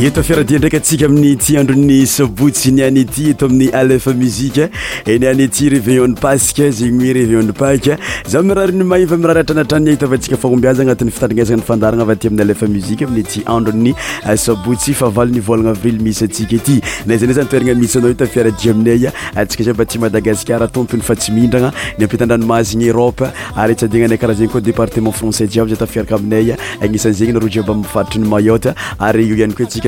e ta fiaradi ndraiky atsika aminy ty androny sabotsy ny any ety eto aminny alefa msike nyany ety révony paske zy eo pae za miray maairahtanatrasikanayty any ko atsika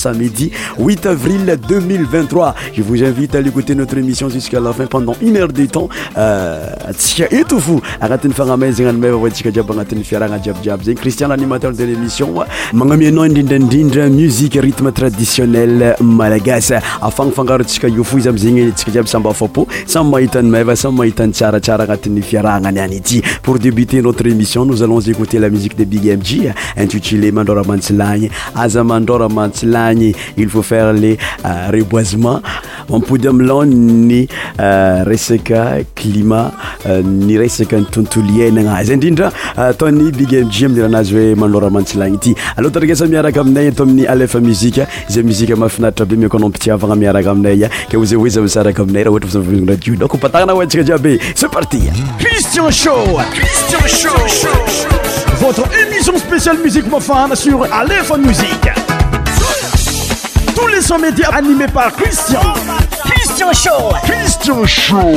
samedi 8 avril 2023. Je vous invite à écouter notre émission jusqu'à la fin pendant une heure de temps. Euh, Tsika Etoufu, Agatine Faramé, Zingan Meva, Watsika Djab, Agatine Fiara, Djab Djab, Zing Christian, l'animateur de l'émission. Mangami Non musique, rythme traditionnel malagasy. Afang Fangaro Tsika Youfou, Izam Zing, Tsika Djab, Samba Fopo, Samba Itan Meva, Samba Itan Tsara, Tsara, Agatine Fiara, Nganyaniti. Pour débuter notre émission, nous allons écouter la musique de Big MG, intitulée Mandora Aza Azamandora Mansilani. nyil faut faire le euh, reboisement mampody amla ny euh, resaka climat ny resaka ntontolo annazy indrindra taony bigmeg miirahanazy oe manloramantsilany ity altriesamiaraka aminay ato amin'ny alf muzi zay muimahafinaitra be miknaompitiavanamiaraka aminay zazaraka aminay h hdoptaaatska i be e prtiiin tous les sons médias animés par Christian. Christian Show. Christian Show.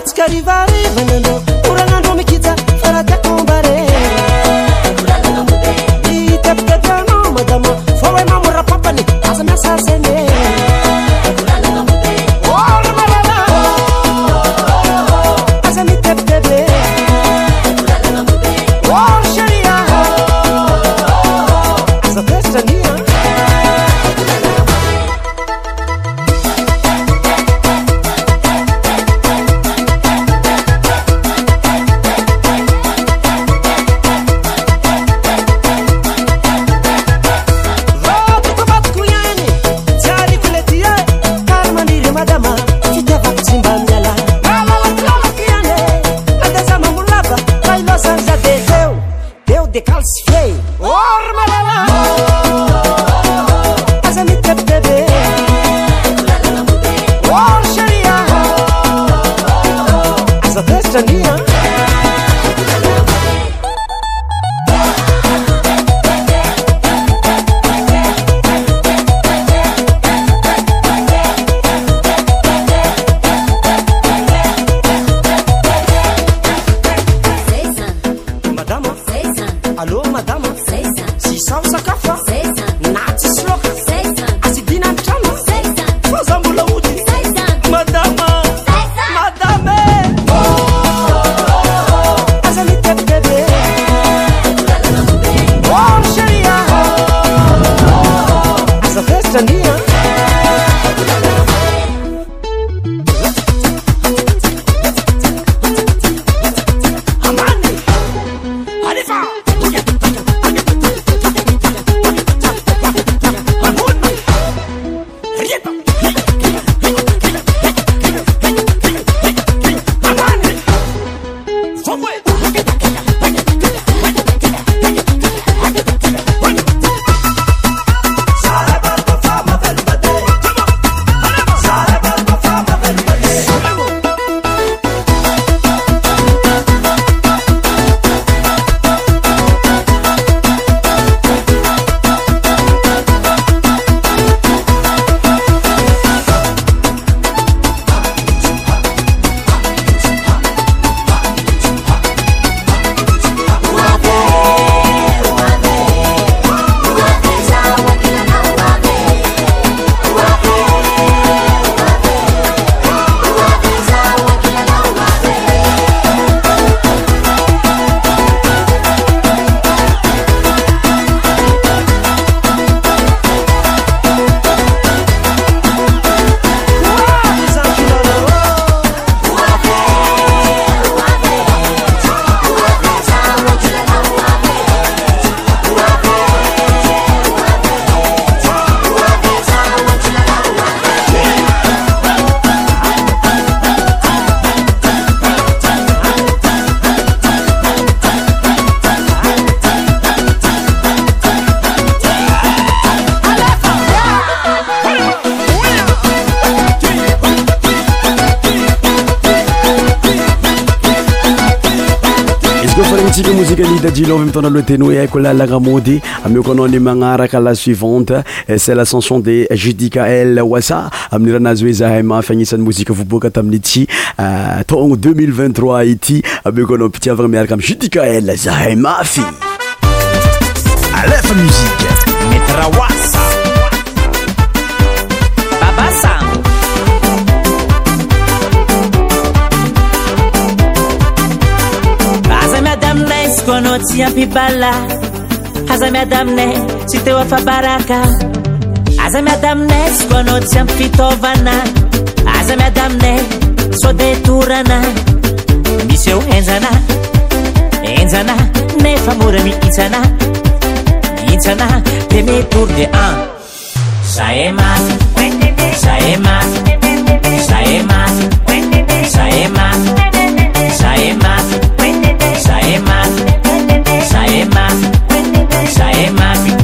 تكر بري tloha teny hoe haiko lalagnamody amo ko anao ny magnaraka la suivante e c'est la cension de judikael wasa amin'n' raha anazy hoe zahay mafy agnisan'ny mozika vao boaka taminyity euh, taogno 2023 ity amoko anao mpitiavagna maaraka amin judikael zahay mafyi metyr tyizykao ty maazi sn iseo nmit saema saema saema saema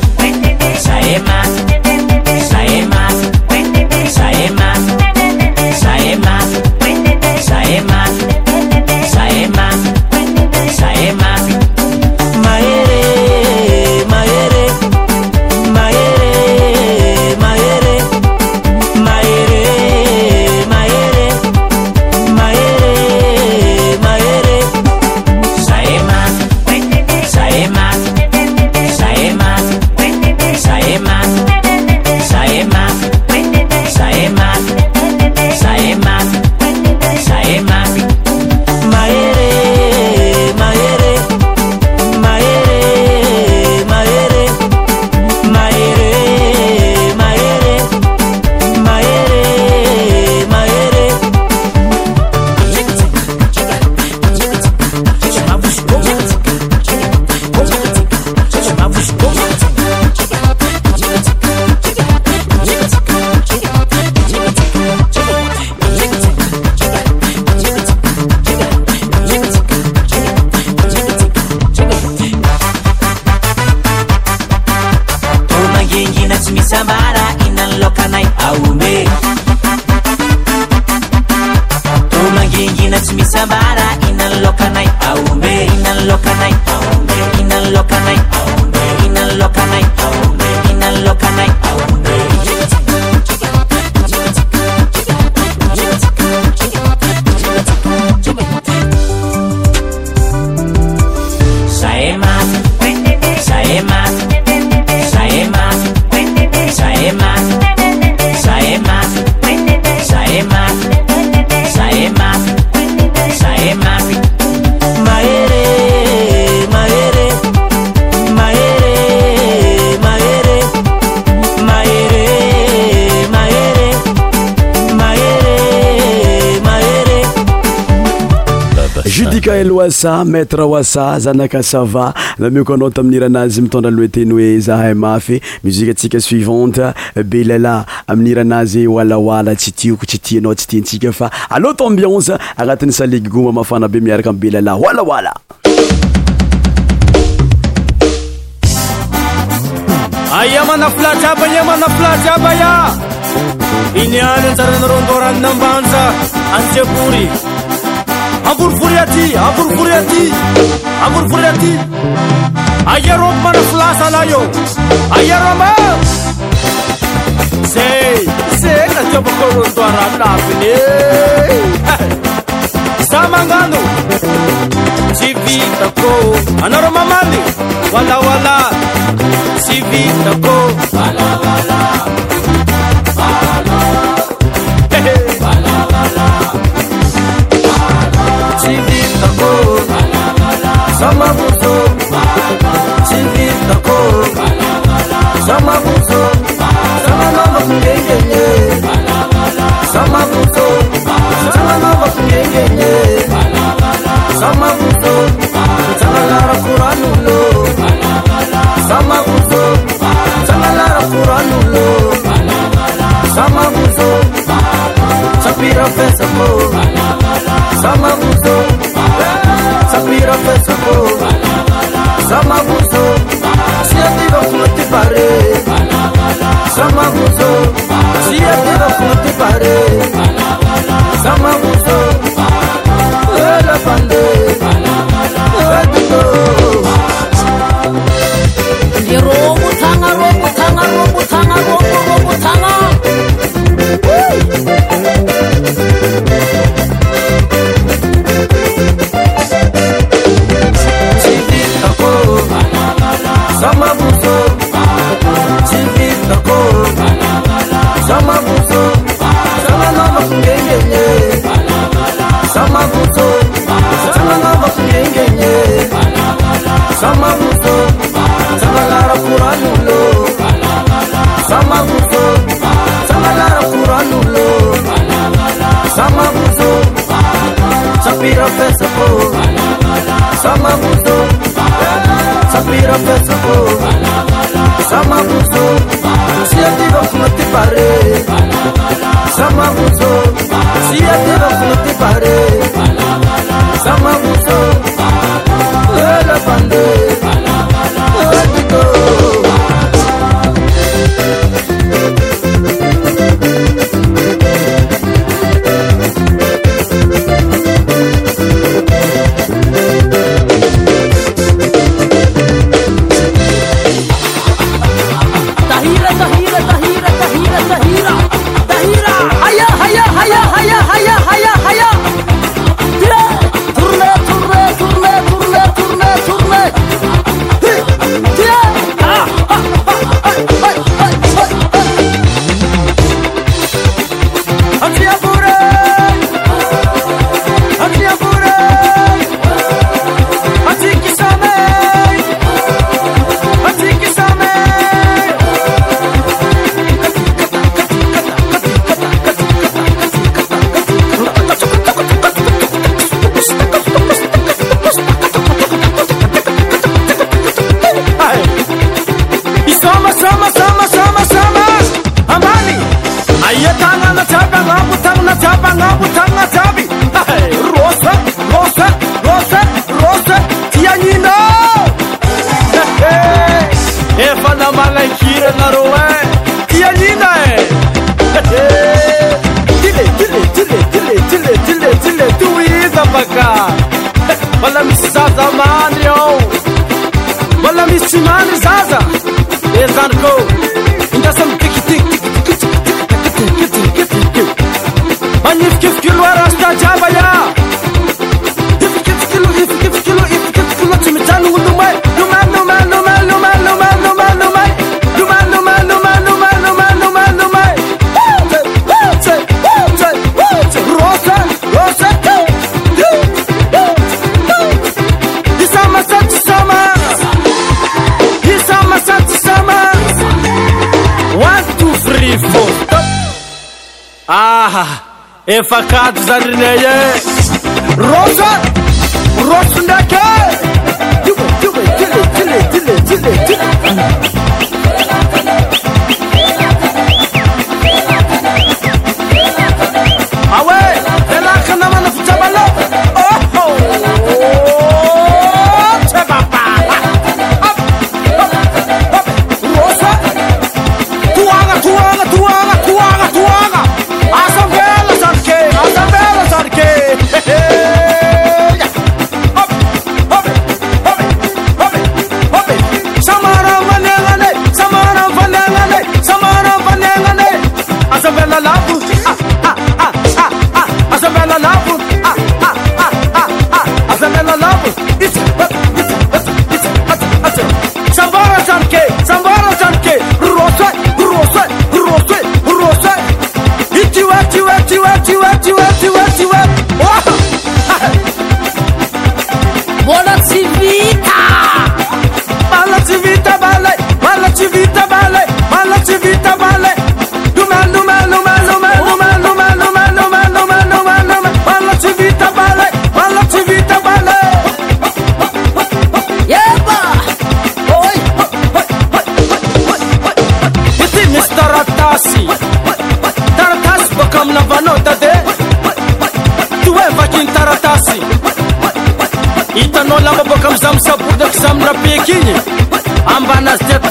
maître oasa zanaka sava na mioko anao tami'n iranazy mitondra alohe teny hoe zahay mafy musikaatsika suivante belalah aminy iranazy oalaoala tsy tioko tsy tianao tsy tiatsika fa aloha tombionse agnatin'ny saliggoma mafana be miaraka am belalahy oalaoala aya manaplajyaba ia manaplajyaba ia inyany anjaranaro mboranonambanja antiapory Ambur furiati, ambur furiati, ambur furiati. Ayero mana flasa layo, ayero ma. Say, say na coba korun tuara nafini. Samangano, civita ko, anoro mamani, wala wala, civita ko, wala wala. sivisssbsuaaakurausaa kurausmavu piraesaosmu fesuko samabuzo siyativafumuti pare samabuzo siyativafumuti pare samabuzo mbola misy zaza mandry ao mbola missy mandry zaza de zandrikô efakat darneيe eh. رoza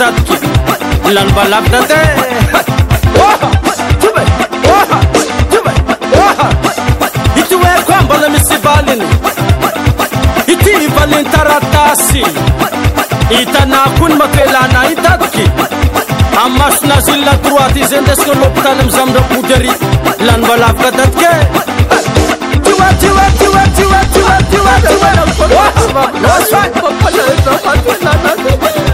Sadki Lan balak da de Itiwe kwambala misibalini Iti valin taratasi Ita nakun makelana itadki Amas na sila truati zendes ko loptanem zamra puderi Lan balak da datke Tiwa tiwa tiwa tiwa tiwa tiwa tiwa tiwa tiwa tiwa tiwa tiwa tiwa tiwa tiwa tiwa tiwa tiwa tiwa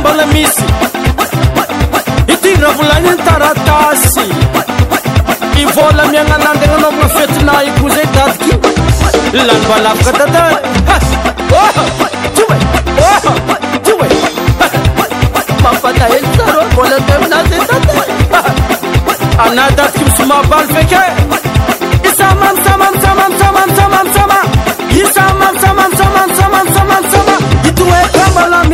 mbala misy itygny raha volany ny taratasy i vôla miagnanandry agnanao mfetina iokoo zay datiky lany mbalavaka tat oh! i oh! mampaaheny aro vôla mde aminazy zay tat ana datiky misomaapaly ak e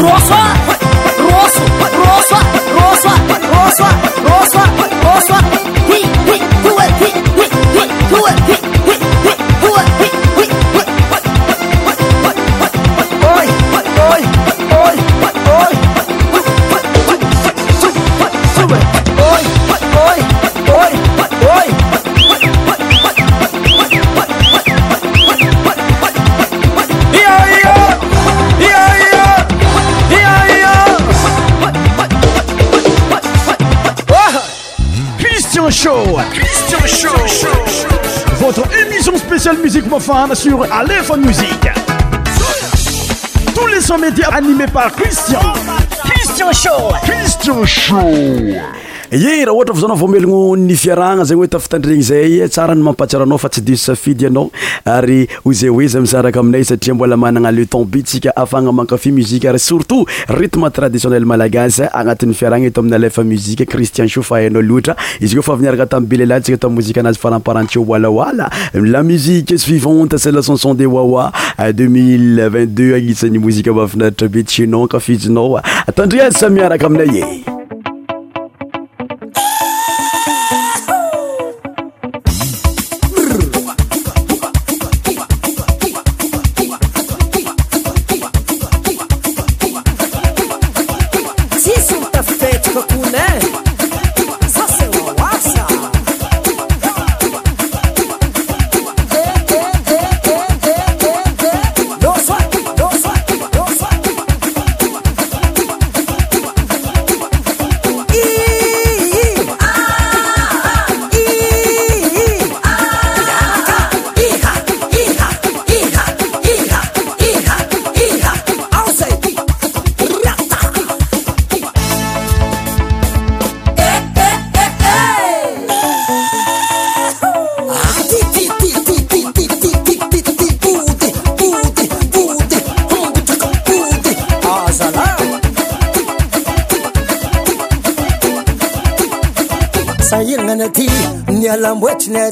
Rosła, rosła, rosła, rosła, rosła, rosła, rosła. He, he, do it, he, he, do it, Show. Christian Show. Votre émission spéciale musique profane sur Aléphone Musique. Tous les sons médias animés par Christian. Christian Show. Christian Show. e raha ohtra zana vmelonofiarana zey titandrny zaysasaaemamaeitcanon e waaaay I'm waiting at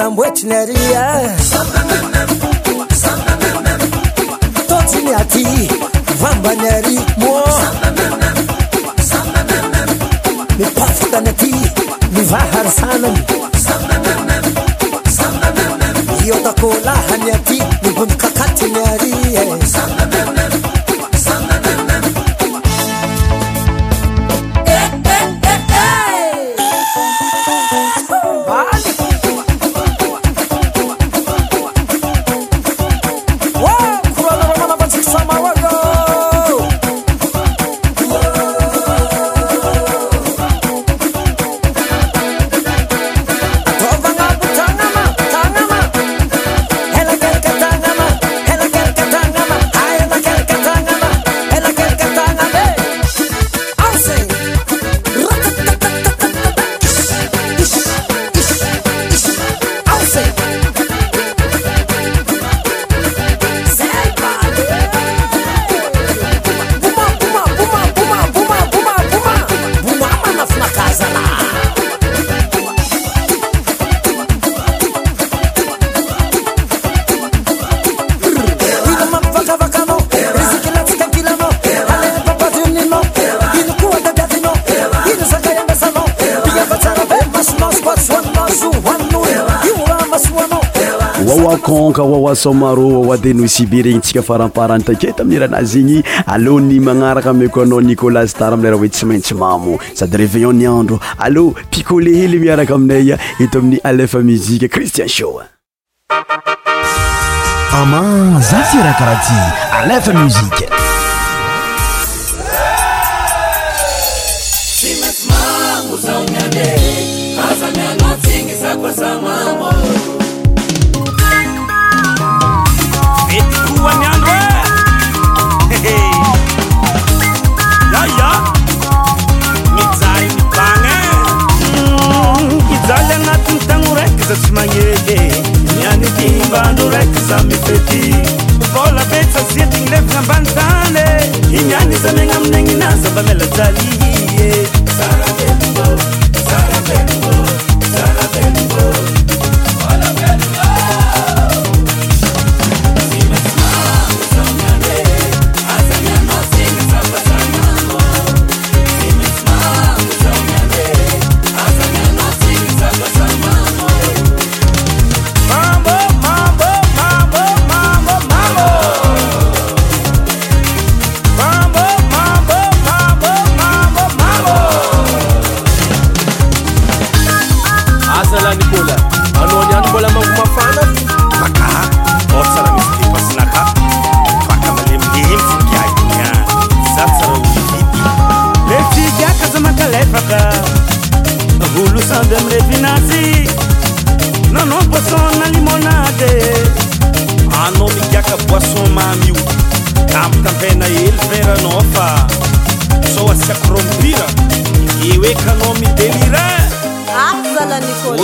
I'm waiting at you. akonka oaoasa marôaoadenosy be regny tsika faramparany take it amin'ny rahanazy igny allô ny magnaraka amako anao nikolasy tara aminay raha oe tsy maintsy mamo sady reveillonniandro allô picolehely miaraka aminaya eto amin'ny alefa muzike cristian shoama asirahkrahaty alefami zatmagnee imiany dibandorekyzamepeti bolabetzasietin levnambantane imianizamegnaminegninazavanelazaliie aae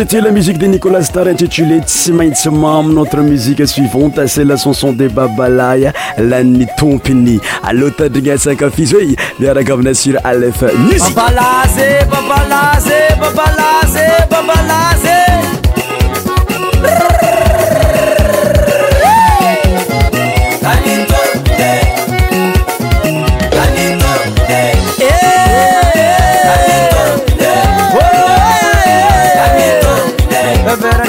éte la musique de nikolas tar intitulé simaitsemam notre musique suivante ce la chanson de babalay lanmi tompini alo tadringesinqefis a vie ra govena sur alf n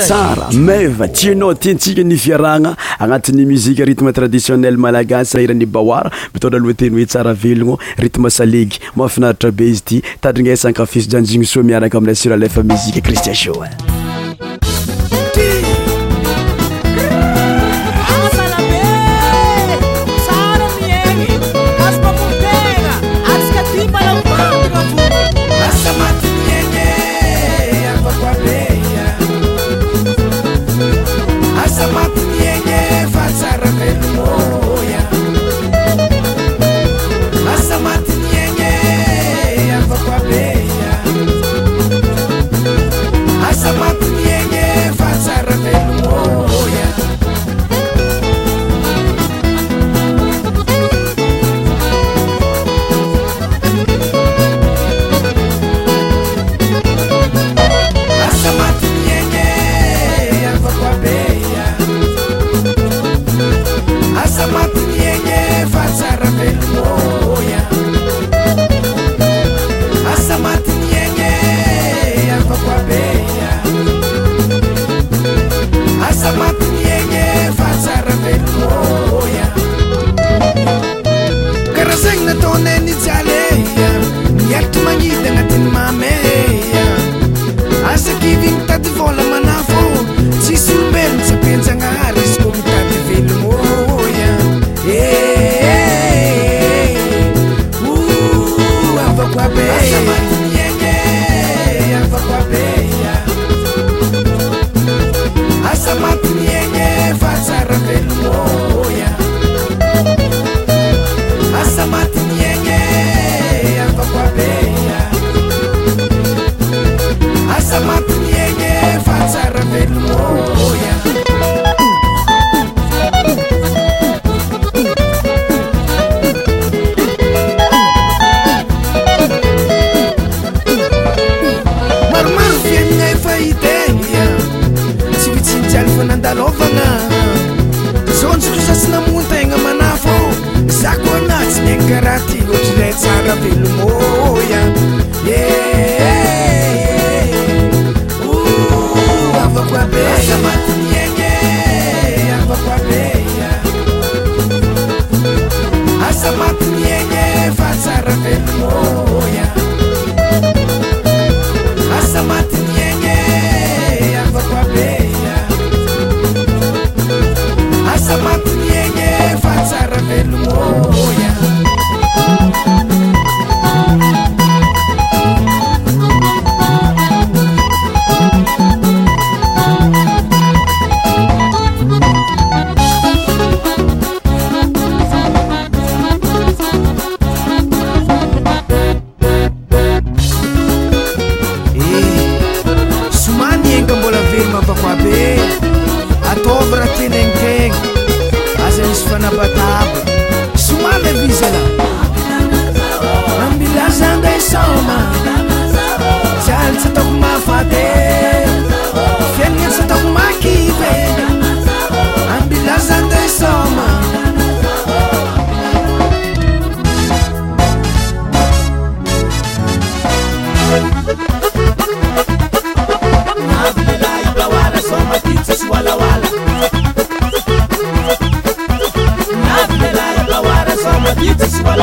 sara mava tianao tiantsika nifiaragna agnatin'ny muzike rithme traditionnel malagasy raha hiran'ni bawara mbitodna aloha teny hoe tsara velogno ritme salegy mafinaritra be izy ty tadrina esankafiso janjigny soa miaraka amina sura lfa muziqe cristia sho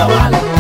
lo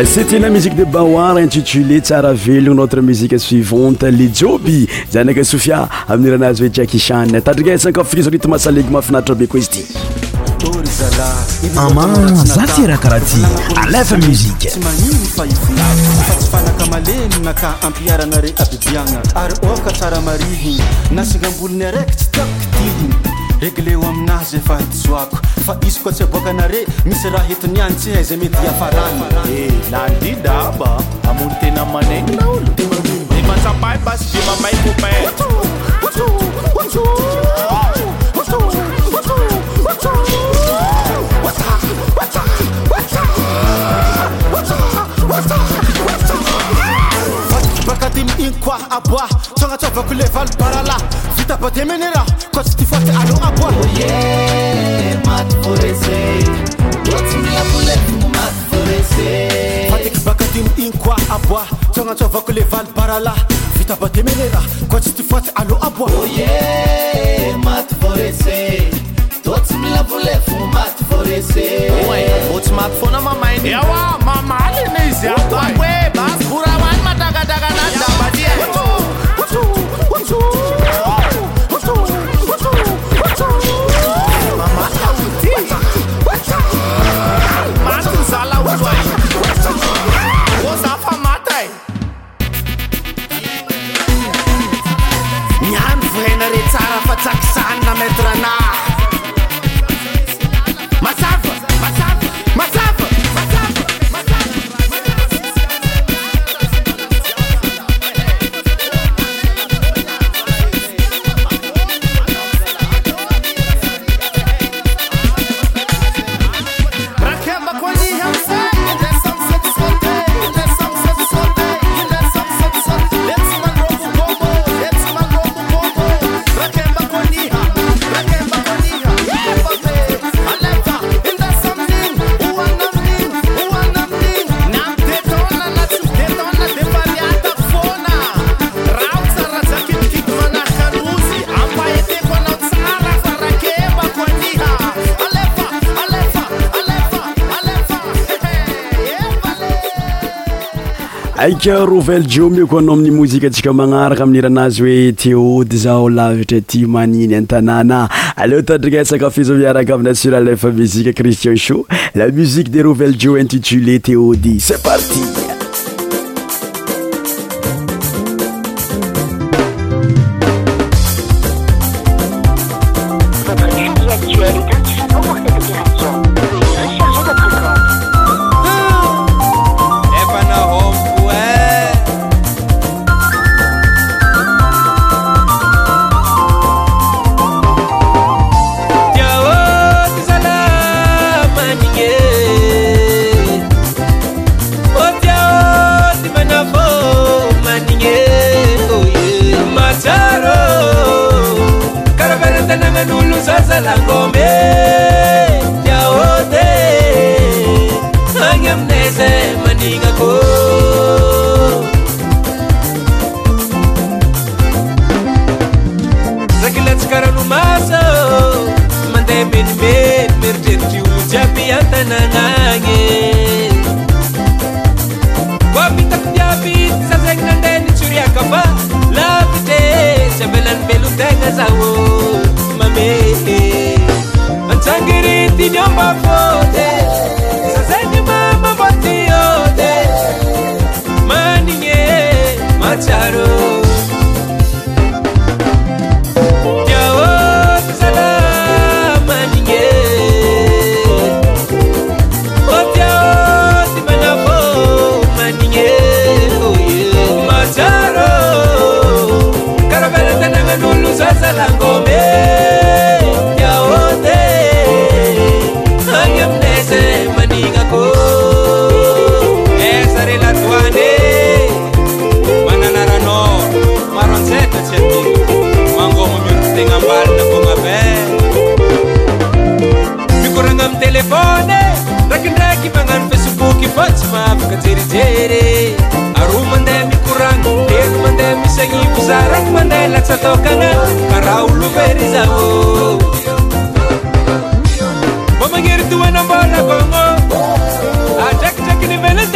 Eh, sy tiena musique de bawar intitulé tsara velogna notre musique suivante le jioby zanaka sofia amin'n ira anazy hoe jiaki shane tadriafritmahasalego mafinaitra be koa izy tyama zafirahakaraha ty afa muipy fa izyko tsy aboakanare misy raha hitony any tsy haiza mety iafarany e landidaba amony tena manegna olo de matsapay otsy oh, foikybakatimo in koa boi tsanaovako le vay brala vitabatemenyah ko tsy tyfoty al bo rovell jo me ko anao amin'ny mozika antsika magnaraka amin'n iranazy hoe te ody zao lavitra ty maniny antanàna aleo tandrignasakafeza miaraka avinasiral efa muzikue cristian sho la muzique de rouvell jo intitulé te ody c'est parti Kongo. Ajek in the vele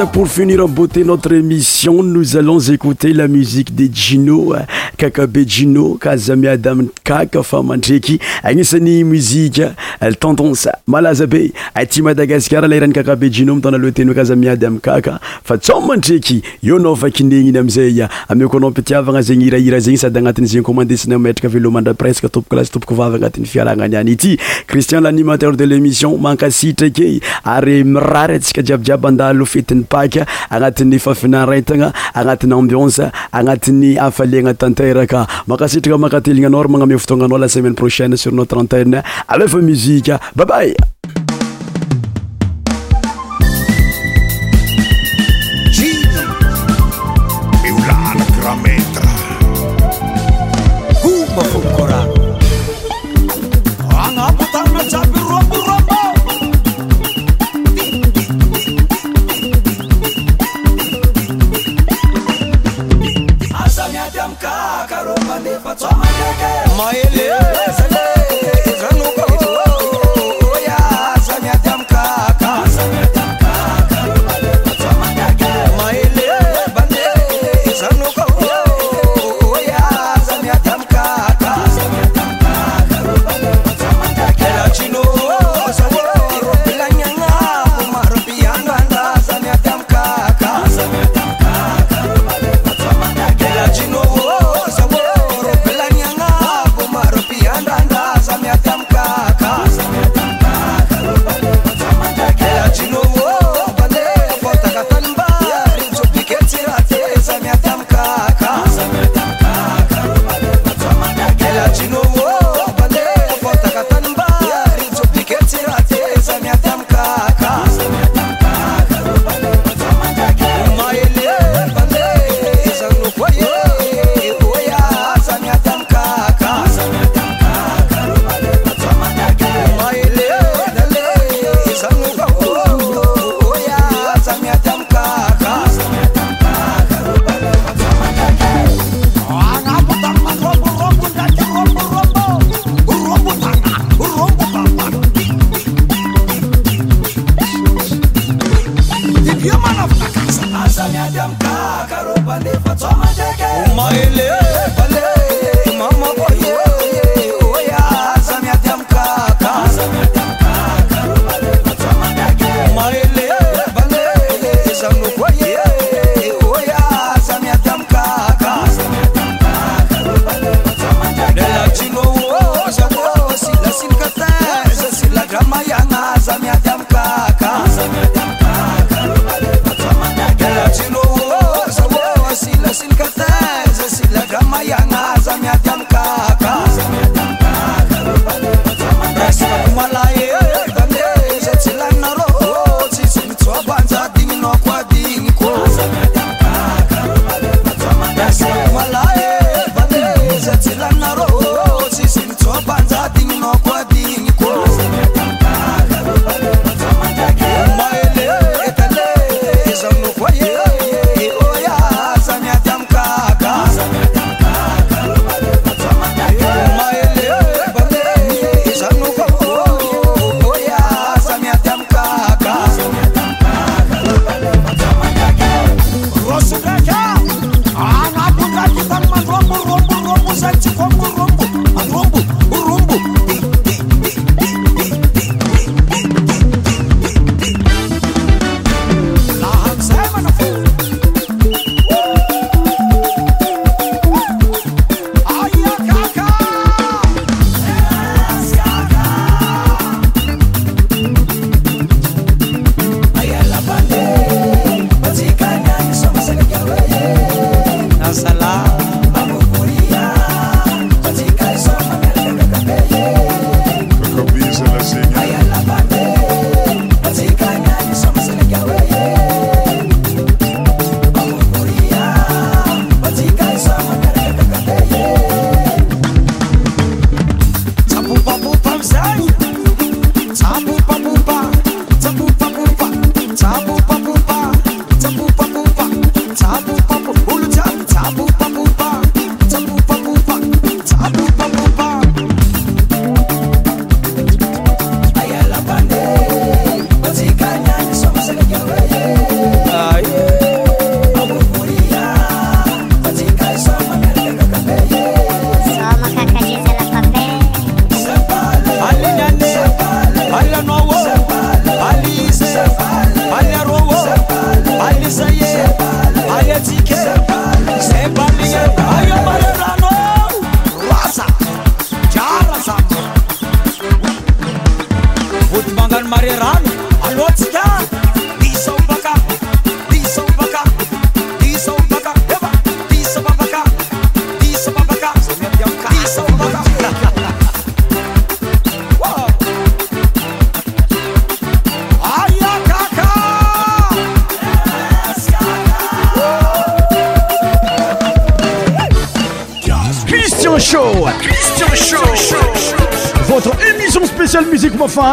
a pour finir en bauté notre émission nous allons écouter la musique des jino euh, kakabe jino ka zami ady aminy kaka famandraky agnisany muzika tendance malaza be ty madagaskar irankakabeiyyiin animateur de éissionaiarytsikajiabjiabydao fetiny pak agnatiny fafinarentana agnatiyaminanatyaetenasemaineproaine sr notr anteneleeamiy Hein. Bye bye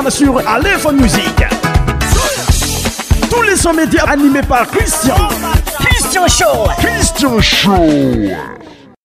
sur Aléphone Music, Tous les sons médias animés par Christian. Christian Show. Christian Show.